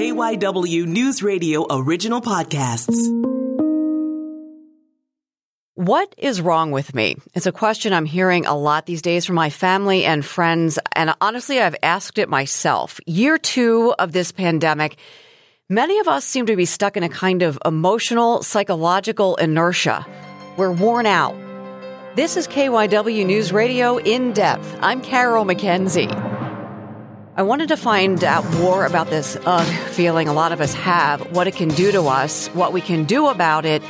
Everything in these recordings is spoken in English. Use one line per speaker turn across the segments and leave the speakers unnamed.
KYW News Radio original podcasts.
What is wrong with me? It's a question I'm hearing a lot these days from my family and friends. And honestly, I've asked it myself. Year two of this pandemic, many of us seem to be stuck in a kind of emotional, psychological inertia. We're worn out. This is KYW News Radio in depth. I'm Carol McKenzie. I wanted to find out more about this ugh feeling a lot of us have, what it can do to us, what we can do about it,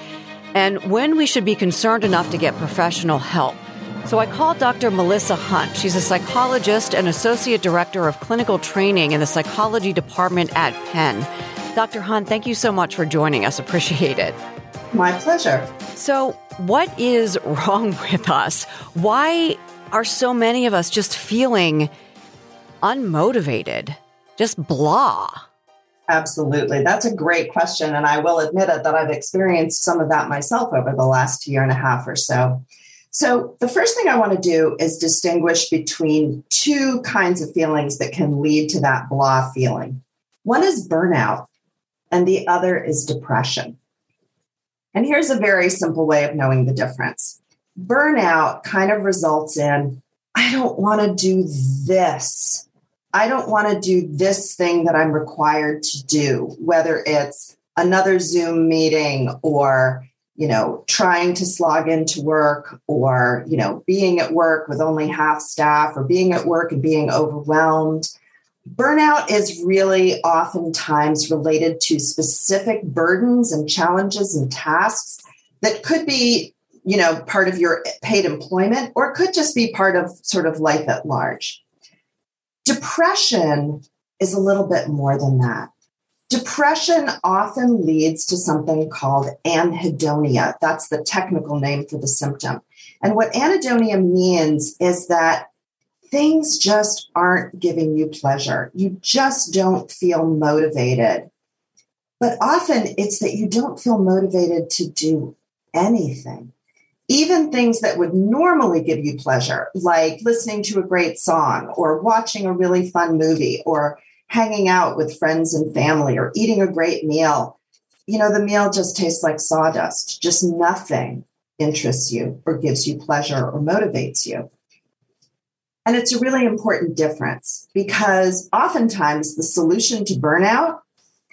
and when we should be concerned enough to get professional help. So I called Dr. Melissa Hunt. She's a psychologist and associate director of clinical training in the psychology department at Penn. Dr. Hunt, thank you so much for joining us. Appreciate it.
My pleasure.
So, what is wrong with us? Why are so many of us just feeling unmotivated, just blah?
Absolutely. That's a great question. And I will admit it that I've experienced some of that myself over the last year and a half or so. So, the first thing I want to do is distinguish between two kinds of feelings that can lead to that blah feeling. One is burnout, and the other is depression. And here's a very simple way of knowing the difference burnout kind of results in, I don't want to do this. I don't want to do this thing that I'm required to do, whether it's another Zoom meeting or, you know, trying to slog into work or, you know, being at work with only half staff or being at work and being overwhelmed. Burnout is really oftentimes related to specific burdens and challenges and tasks that could be, you know, part of your paid employment or could just be part of sort of life at large. Depression is a little bit more than that. Depression often leads to something called anhedonia. That's the technical name for the symptom. And what anhedonia means is that things just aren't giving you pleasure. You just don't feel motivated. But often it's that you don't feel motivated to do anything even things that would normally give you pleasure, like listening to a great song or watching a really fun movie or hanging out with friends and family or eating a great meal, you know, the meal just tastes like sawdust. Just nothing interests you or gives you pleasure or motivates you. And it's a really important difference because oftentimes the solution to burnout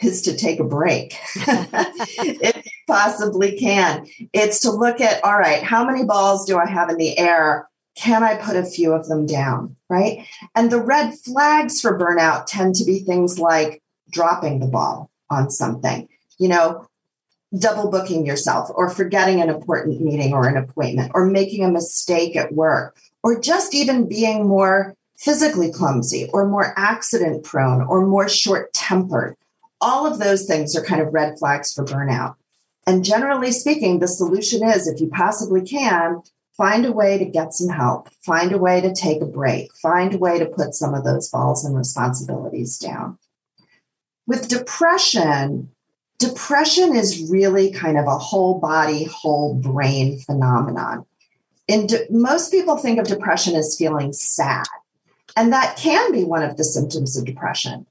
is to take a break if possibly can. It's to look at, all right, how many balls do I have in the air? Can I put a few of them down? Right. And the red flags for burnout tend to be things like dropping the ball on something, you know, double booking yourself or forgetting an important meeting or an appointment or making a mistake at work or just even being more physically clumsy or more accident prone or more short tempered all of those things are kind of red flags for burnout. And generally speaking, the solution is if you possibly can, find a way to get some help, find a way to take a break, find a way to put some of those balls and responsibilities down. With depression, depression is really kind of a whole body, whole brain phenomenon. And de- most people think of depression as feeling sad. And that can be one of the symptoms of depression.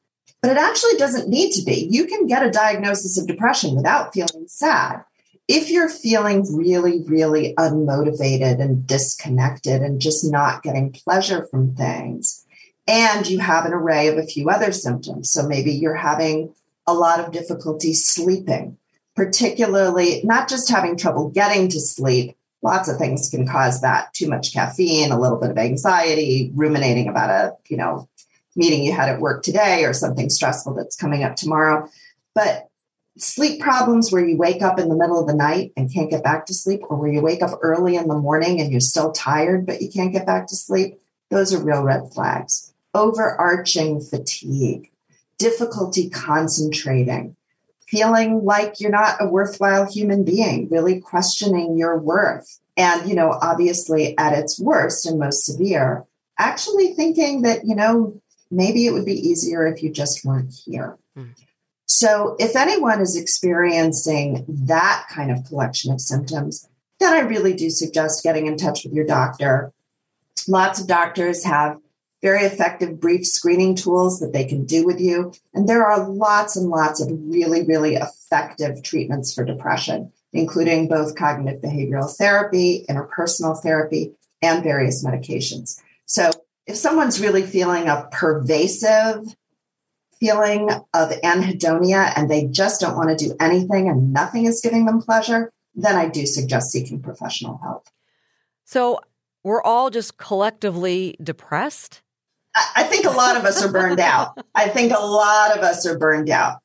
But it actually doesn't need to be. You can get a diagnosis of depression without feeling sad. If you're feeling really, really unmotivated and disconnected and just not getting pleasure from things, and you have an array of a few other symptoms. So maybe you're having a lot of difficulty sleeping, particularly not just having trouble getting to sleep. Lots of things can cause that. Too much caffeine, a little bit of anxiety, ruminating about a, you know, meeting you had at work today or something stressful that's coming up tomorrow. But sleep problems where you wake up in the middle of the night and can't get back to sleep, or where you wake up early in the morning and you're still tired, but you can't get back to sleep, those are real red flags. Overarching fatigue, difficulty concentrating, feeling like you're not a worthwhile human being, really questioning your worth. And, you know, obviously at its worst and most severe, actually thinking that, you know, maybe it would be easier if you just weren't here. Mm. So, if anyone is experiencing that kind of collection of symptoms, then I really do suggest getting in touch with your doctor. Lots of doctors have very effective brief screening tools that they can do with you. And there are lots and lots of really, really effective treatments for depression, including both cognitive behavioral therapy, interpersonal therapy, and various medications. So if someone's really feeling a pervasive feeling of anhedonia and they just don't want to do anything and nothing is giving them pleasure, then I do suggest seeking professional help.
So we're all just collectively depressed?
I think a lot of us are burned out. I think a lot of us are burned out.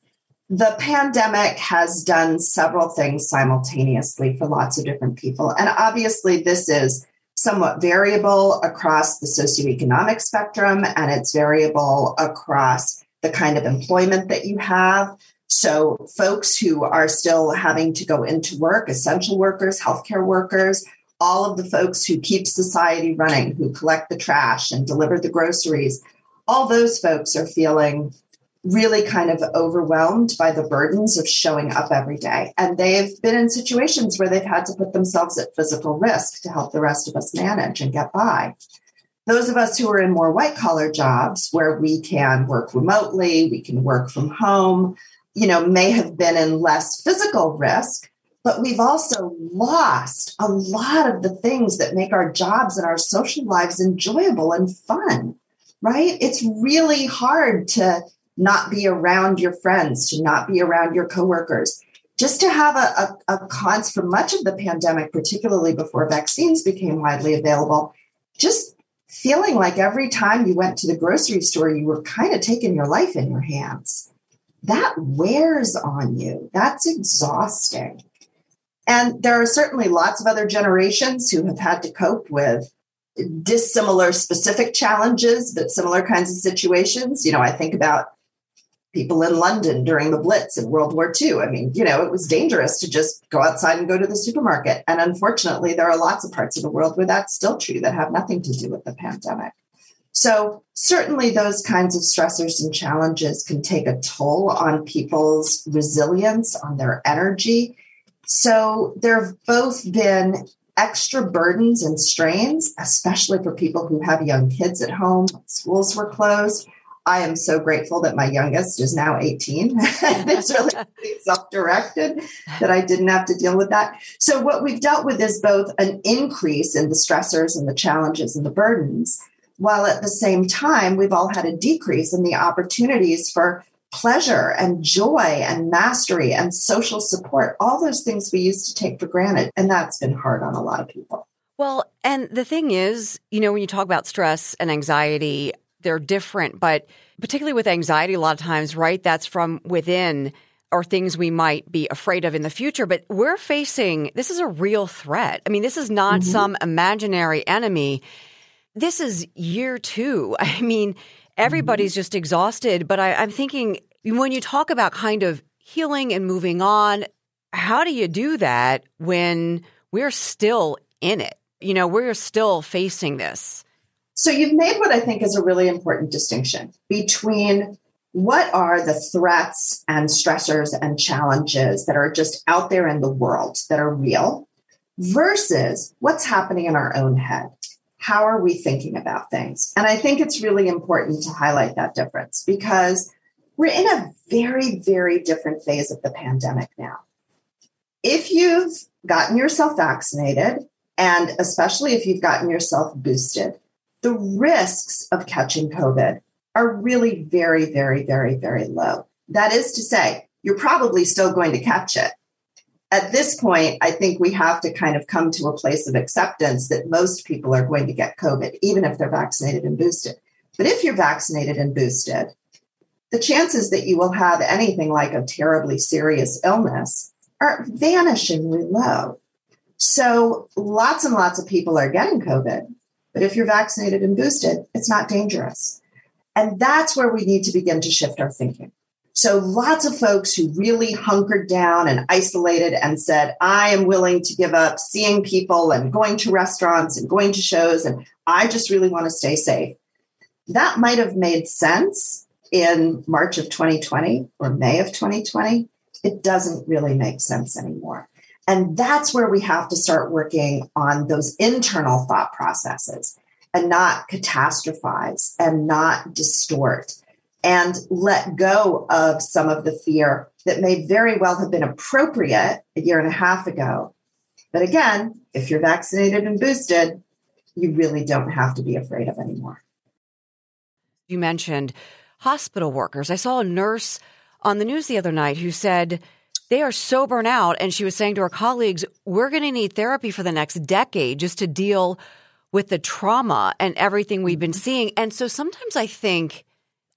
The pandemic has done several things simultaneously for lots of different people. And obviously, this is somewhat variable across the socioeconomic spectrum and it's variable across the kind of employment that you have. So, folks who are still having to go into work, essential workers, healthcare workers, all of the folks who keep society running, who collect the trash and deliver the groceries, all those folks are feeling really kind of overwhelmed by the burdens of showing up every day. And they've been in situations where they've had to put themselves at physical risk to help the rest of us manage and get by. Those of us who are in more white collar jobs where we can work remotely, we can work from home, you know, may have been in less physical risk, but we've also lost a lot of the things that make our jobs and our social lives enjoyable and fun, right? It's really hard to not be around your friends, to not be around your coworkers. Just to have a, a, a cons for much of the pandemic, particularly before vaccines became widely available, just feeling like every time you went to the grocery store, you were kind of taking your life in your hands. That wears on you. That's exhausting. And there are certainly lots of other generations who have had to cope with dissimilar specific challenges, but similar kinds of situations. You know, I think about people in London during the Blitz in World War II. I mean, you know, it was dangerous to just go outside and go to the supermarket. And unfortunately, there are lots of parts of the world where that's still true that have nothing to do with the pandemic. So, certainly, those kinds of stressors and challenges can take a toll on people's resilience, on their energy, so there have both been extra burdens and strains, especially for people who have young kids at home. Schools were closed. I am so grateful that my youngest is now 18. it's really self directed that I didn't have to deal with that. So, what we've dealt with is both an increase in the stressors and the challenges and the burdens, while at the same time, we've all had a decrease in the opportunities for pleasure and joy and mastery and social support, all those things we used to take for granted. And that's been hard on a lot of people.
Well, and the thing is, you know, when you talk about stress and anxiety, they're different, but particularly with anxiety, a lot of times, right, that's from within or things we might be afraid of in the future. But we're facing this is a real threat. I mean, this is not mm-hmm. some imaginary enemy. This is year two. I mean, everybody's mm-hmm. just exhausted. But I, I'm thinking when you talk about kind of healing and moving on, how do you do that when we're still in it? You know, we're still facing this.
So you've made what I think is a really important distinction between what are the threats and stressors and challenges that are just out there in the world that are real versus what's happening in our own head how are we thinking about things? And I think it's really important to highlight that difference because we're in a very, very different phase of the pandemic now. If you've gotten yourself vaccinated, and especially if you've gotten yourself boosted, the risks of catching COVID are really very, very, very, very low. That is to say, you're probably still going to catch it at this point, I think we have to kind of come to a place of acceptance that most people are going to get COVID, even if they're vaccinated and boosted. But if you're vaccinated and boosted, the chances that you will have anything like a terribly serious illness are vanishingly low. So lots and lots of people are getting COVID, but if you're vaccinated and boosted, it's not dangerous. And that's where we need to begin to shift our thinking. So lots of folks who really hunkered down and isolated and said, I am willing to give up seeing people and going to restaurants and going to shows, and I just really want to stay safe. That might have made sense in March of 2020 or May of 2020. It doesn't really make sense anymore. And that's where we have to start working on those internal thought processes. and not catastrophize and not distort and let go of some of the fear that may very well have been appropriate a year and a half ago. But again, if you're vaccinated and boosted, you really don't have to be afraid of anymore.
You mentioned hospital workers. I saw a nurse on the news the other night who said they are so burnt out. And she was saying to her colleagues, we're going to need therapy for the next decade just to deal with the trauma and everything we've been mm-hmm. seeing. And so sometimes I think,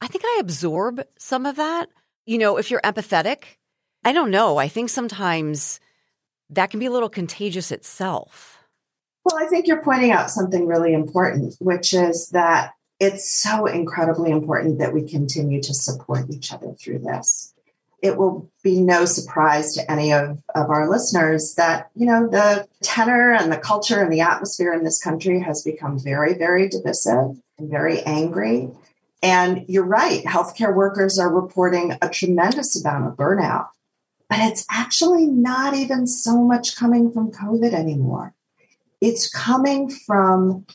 I think I absorb some of that. You know, if you're empathetic, I don't know. I think sometimes that can be a little contagious itself.
Well, I think you're pointing out something really important, which is that it's so incredibly important that we continue to support each other through this. It will be no surprise to any of, of our listeners that, you know, the tenor and the culture and the atmosphere in this country has become very, very divisive and very angry. And you're right, healthcare workers are reporting a tremendous amount of burnout, but it's actually not even so much coming from COVID anymore. It's coming from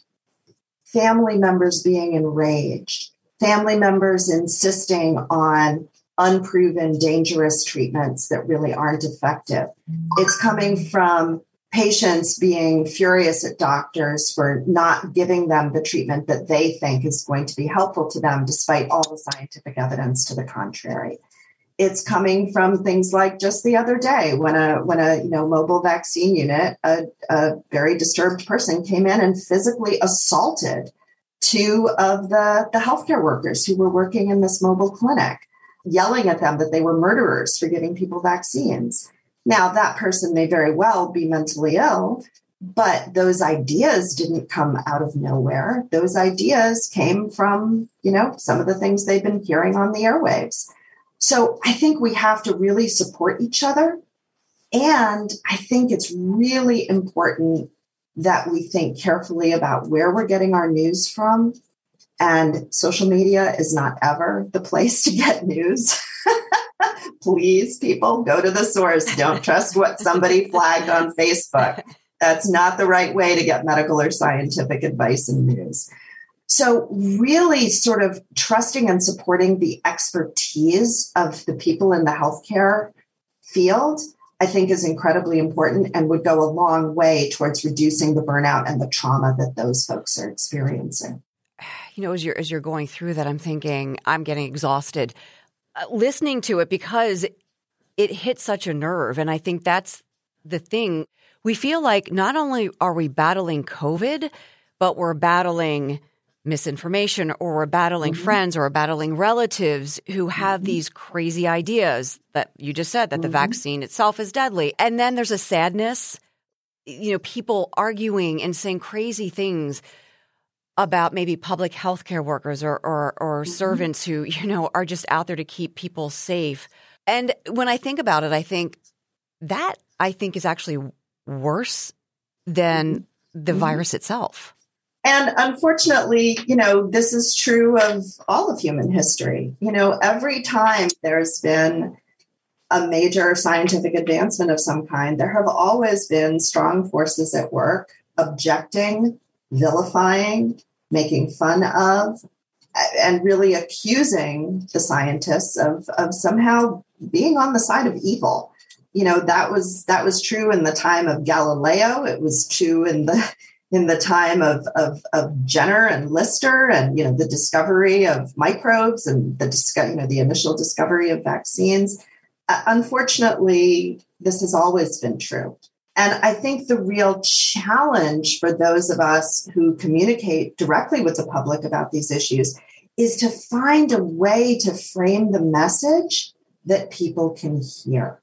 family members being enraged, family members insisting on unproven, dangerous treatments that really aren't effective. It's coming from patients being furious at doctors for not giving them the treatment that they think is going to be helpful to them, despite all the scientific evidence to the contrary. It's coming from things like just the other day when a when a you know mobile vaccine unit, a, a very disturbed person came in and physically assaulted two of the, the healthcare workers who were working in this mobile clinic, yelling at them that they were murderers for giving people vaccines. Now, that person may very well be mentally ill, but those ideas didn't come out of nowhere. Those ideas came from, you know, some of the things they've been hearing on the airwaves. So I think we have to really support each other. And I think it's really important that we think carefully about where we're getting our news from. And social media is not ever the place to get news. Please, people, go to the source. Don't trust what somebody flagged on Facebook. That's not the right way to get medical or scientific advice and news. So, really, sort of trusting and supporting the expertise of the people in the healthcare field, I think, is incredibly important and would go a long way towards reducing the burnout and the trauma that those folks are experiencing.
You know, as you're as you're going through that, I'm thinking I'm getting exhausted uh, listening to it because it hits such a nerve. And I think that's the thing. We feel like not only are we battling COVID, but we're battling misinformation or we're battling mm-hmm. friends or we're battling relatives who have mm-hmm. these crazy ideas that you just said that mm-hmm. the vaccine itself is deadly. And then there's a sadness, you know, people arguing and saying crazy things about maybe public health care workers or, or, or mm-hmm. servants who, you know, are just out there to keep people safe. And when I think about it, I think that I think is actually worse than mm-hmm. the mm-hmm. virus itself.
And unfortunately, you know, this is true of all of human history. You know, every time there's been a major scientific advancement of some kind, there have always been strong forces at work objecting, vilifying, making fun of, and really accusing the scientists of, of somehow being on the side of evil. You know, that was that was true in the time of Galileo. It was true in the in the time of, of, of Jenner and Lister and, you know, the discovery of microbes and the, you know, the initial discovery of vaccines. Uh, unfortunately, this has always been true. And I think the real challenge for those of us who communicate directly with the public about these issues is to find a way to frame the message that people can hear,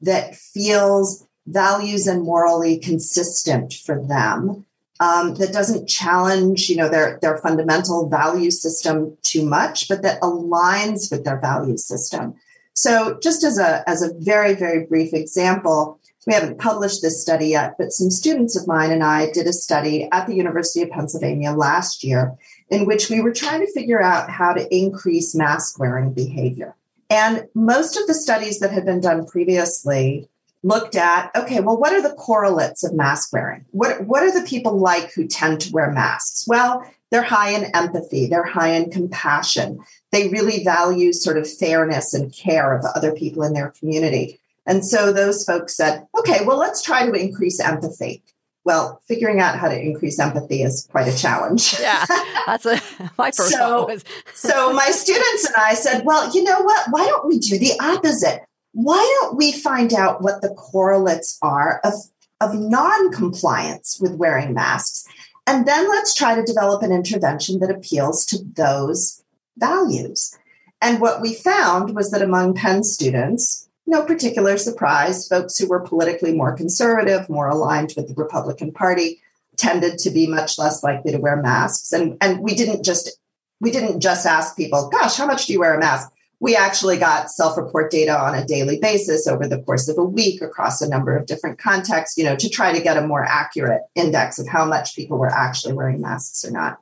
that feels values and morally consistent for them um, that doesn't challenge, you know, their their fundamental value system too much, but that aligns with their value system. So, just as a as a very very brief example, we haven't published this study yet, but some students of mine and I did a study at the University of Pennsylvania last year in which we were trying to figure out how to increase mask wearing behavior. And most of the studies that had been done previously looked at okay well what are the correlates of mask wearing? What what are the people like who tend to wear masks? Well they're high in empathy. They're high in compassion. They really value sort of fairness and care of other people in their community and so those folks said okay well let's try to increase empathy. Well figuring out how to increase empathy is quite a challenge.
Yeah that's a, my first
so,
was.
so my students and i said well you know what? Why don't we do the opposite? Why don't we find out what the correlates are of, of non-compliance with wearing masks? And then let's try to develop an intervention that appeals to those values. And what we found was that among penn students no particular surprise. Folks who were politically more conservative more aligned with the republican party tended to be much less likely to wear masks. And and we didn't just we didn't just ask people gosh how much do you wear a mask? We actually got self-report data on a daily basis over the course of a week across a number of different contexts you know to try to get a more accurate index of how much people were actually wearing masks or not.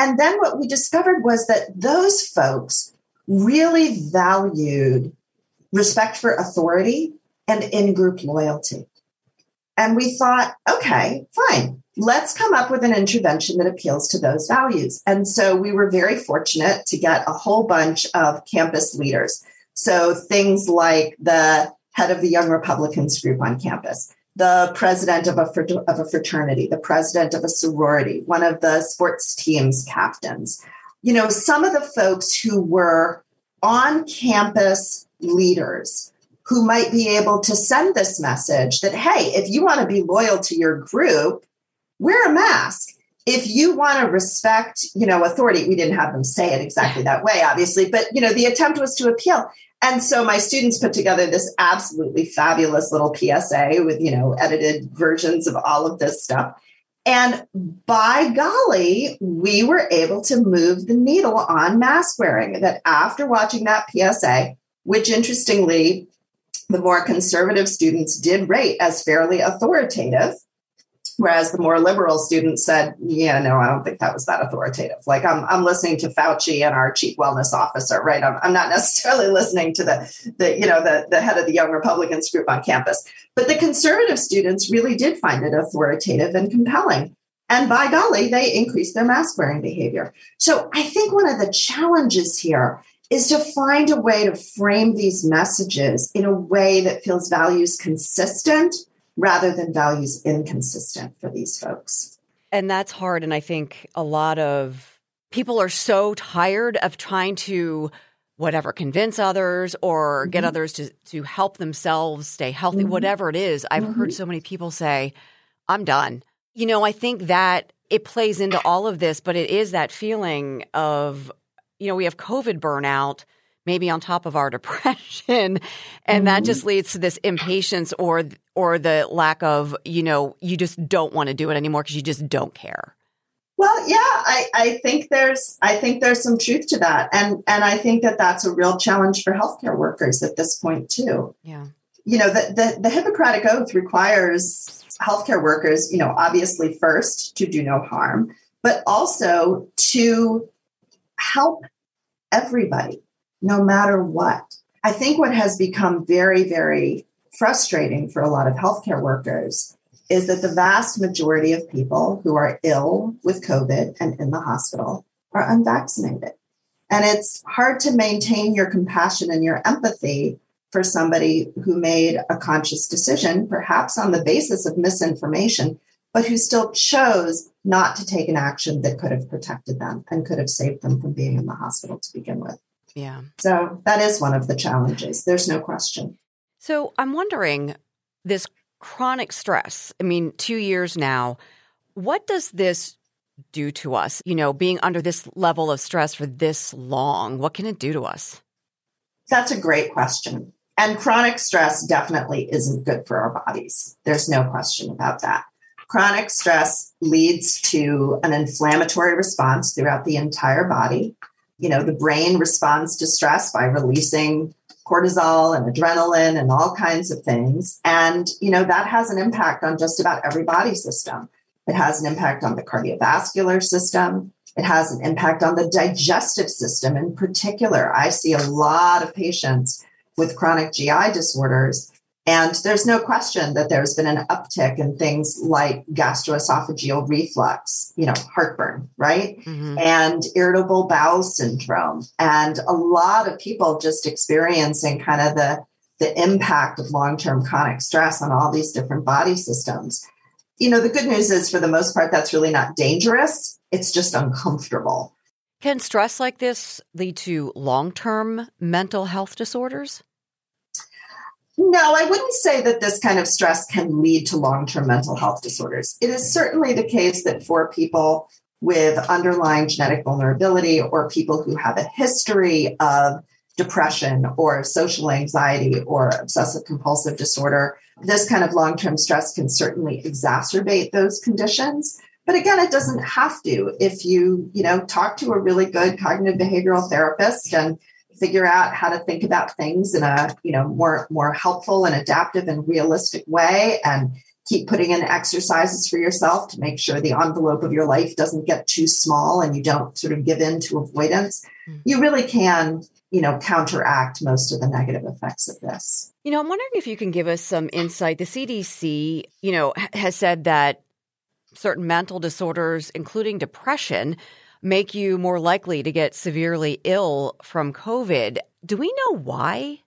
And then what we discovered was that those folks really valued respect for authority and in-group loyalty and we thought okay fine let's come up with an intervention that appeals to those values. And so we were very fortunate to get a whole bunch of campus leaders. So things like the head of the Young Republicans group on campus, the president of a, of a fraternity, the president of a sorority, one of the sports teams captains. You know, some of the folks who were on campus leaders who might be able to send this message that, hey, if you want to be loyal to your group, wear a mask. If you want to respect you know authority we didn't have them say it exactly that way obviously but you know the attempt was to appeal. And so my students put together this absolutely fabulous little psa with you know edited versions of all of this stuff. And by golly we were able to move the needle on mask wearing that after watching that psa which interestingly the more conservative students did rate as fairly authoritative Whereas the more liberal students said, yeah, no, I don't think that was that authoritative. Like I'm, I'm listening to Fauci and our chief wellness officer, right? I'm, I'm not necessarily listening to the, the, you know, the, the head of the young Republicans group on campus. But the conservative students really did find it authoritative and compelling. And by golly, they increased their mask wearing behavior. So I think one of the challenges here is to find a way to frame these messages in a way that feels values consistent rather than values inconsistent for these folks.
And that's hard. And I think a lot of people are so tired of trying to whatever convince others or mm-hmm. get others to to help themselves stay healthy mm-hmm. whatever it is i've mm-hmm. heard so many people say i'm done you know i think that it plays into all of this but it is that feeling of you know we have covid burnout maybe on top of our depression and mm-hmm. that just leads to this impatience or or the lack of you know you just don't want to do it anymore because you just don't care.
Well yeah I, I think there's i think there's some truth to that and and i think that that's a real challenge for healthcare workers at this point too.
Yeah.
You know the, the, the hippocratic oath requires healthcare workers you know obviously first to do no harm but also to help everybody no matter what. I think what has become very, very frustrating for a lot of healthcare workers is that the vast majority of people who are ill with COVID and in the hospital are unvaccinated. And it's hard to maintain your compassion and your empathy for somebody who made a conscious decision, perhaps on the basis of misinformation, but who still chose not to take an action that could have protected them and could have saved them from being in the hospital to begin with.
Yeah.
So that is one of the challenges. There's no question.
So I'm wondering this chronic stress, I mean, two years now, what does this do to us? You know, being under this level of stress for this long, what can it do to us?
That's a great question. And chronic stress definitely isn't good for our bodies. There's no question about that. Chronic stress leads to an inflammatory response throughout the entire body you know, the brain responds to stress by releasing cortisol and adrenaline and all kinds of things. And, you know, that has an impact on just about every body system. It has an impact on the cardiovascular system. It has an impact on the digestive system in particular. I see a lot of patients with chronic GI disorders And there's no question that there's been an uptick in things like gastroesophageal reflux, you know, heartburn, right? Mm-hmm. And irritable bowel syndrome. And a lot of people just experiencing kind of the, the impact of long term chronic stress on all these different body systems. You know, the good news is for the most part, that's really not dangerous. It's just uncomfortable.
Can stress like this lead to long term mental health disorders?
No, I wouldn't say that this kind of stress can lead to long term mental health disorders. It is certainly the case that for people with underlying genetic vulnerability or people who have a history of depression or social anxiety or obsessive compulsive disorder, this kind of long term stress can certainly exacerbate those conditions. But again, it doesn't have to. If you, you know, talk to a really good cognitive behavioral therapist and figure out how to think about things in a you know more more helpful and adaptive and realistic way and keep putting in exercises for yourself to make sure the envelope of your life doesn't get too small and you don't sort of give in to avoidance. Mm-hmm. you really can you know counteract most of the negative effects of this.
You know i'm wondering if you can give us some insight. The cdc you know has said that certain mental disorders including depression make you more likely to get severely ill from COVID. Do we know why?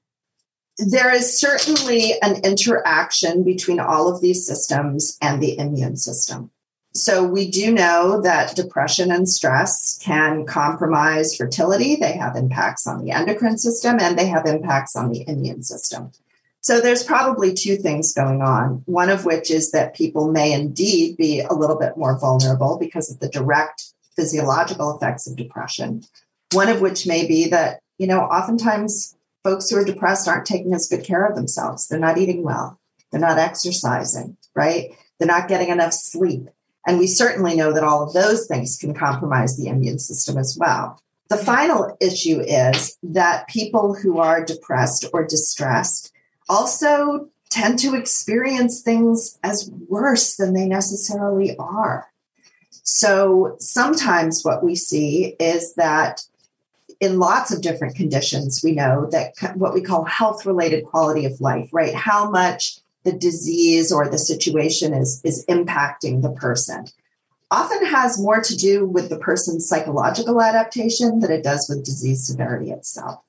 There is certainly an interaction between all of these systems and the immune system. So, we do know that depression and stress can compromise fertility. They have impacts on the endocrine system and they have impacts on the immune system. So, there's probably two things going on. One of which is that people may indeed be a little bit more vulnerable because of the direct physiological effects of depression. One of which may be that, you know, oftentimes folks who are depressed aren't taking as good care of themselves. They're not eating well. They're not exercising, right? They're not getting enough sleep. And we certainly know that all of those things can compromise the immune system as well. The final issue is that people who are depressed or distressed also tend to experience things as worse than they necessarily are. So sometimes what we see is that in lots of different conditions, we know that what we call health related quality of life, right? How much the disease or the situation is, is impacting the person often has more to do with the person's psychological adaptation than it does with disease severity itself.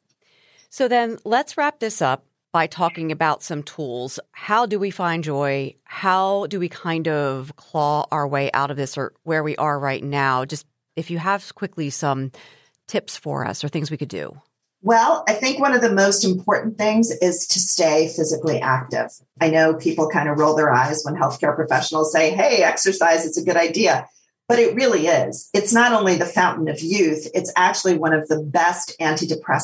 So then let's wrap this up by talking about some tools. How do we find joy? How do we kind of claw our way out of this or where we are right now? Just if you have quickly some tips for us or things we could do.
Well, I think one of the most important things is to stay physically active. I know people kind of roll their eyes when healthcare professionals say, hey, exercise is a good idea. But it really is. It's not only the fountain of youth, it's actually one of the best antidepressants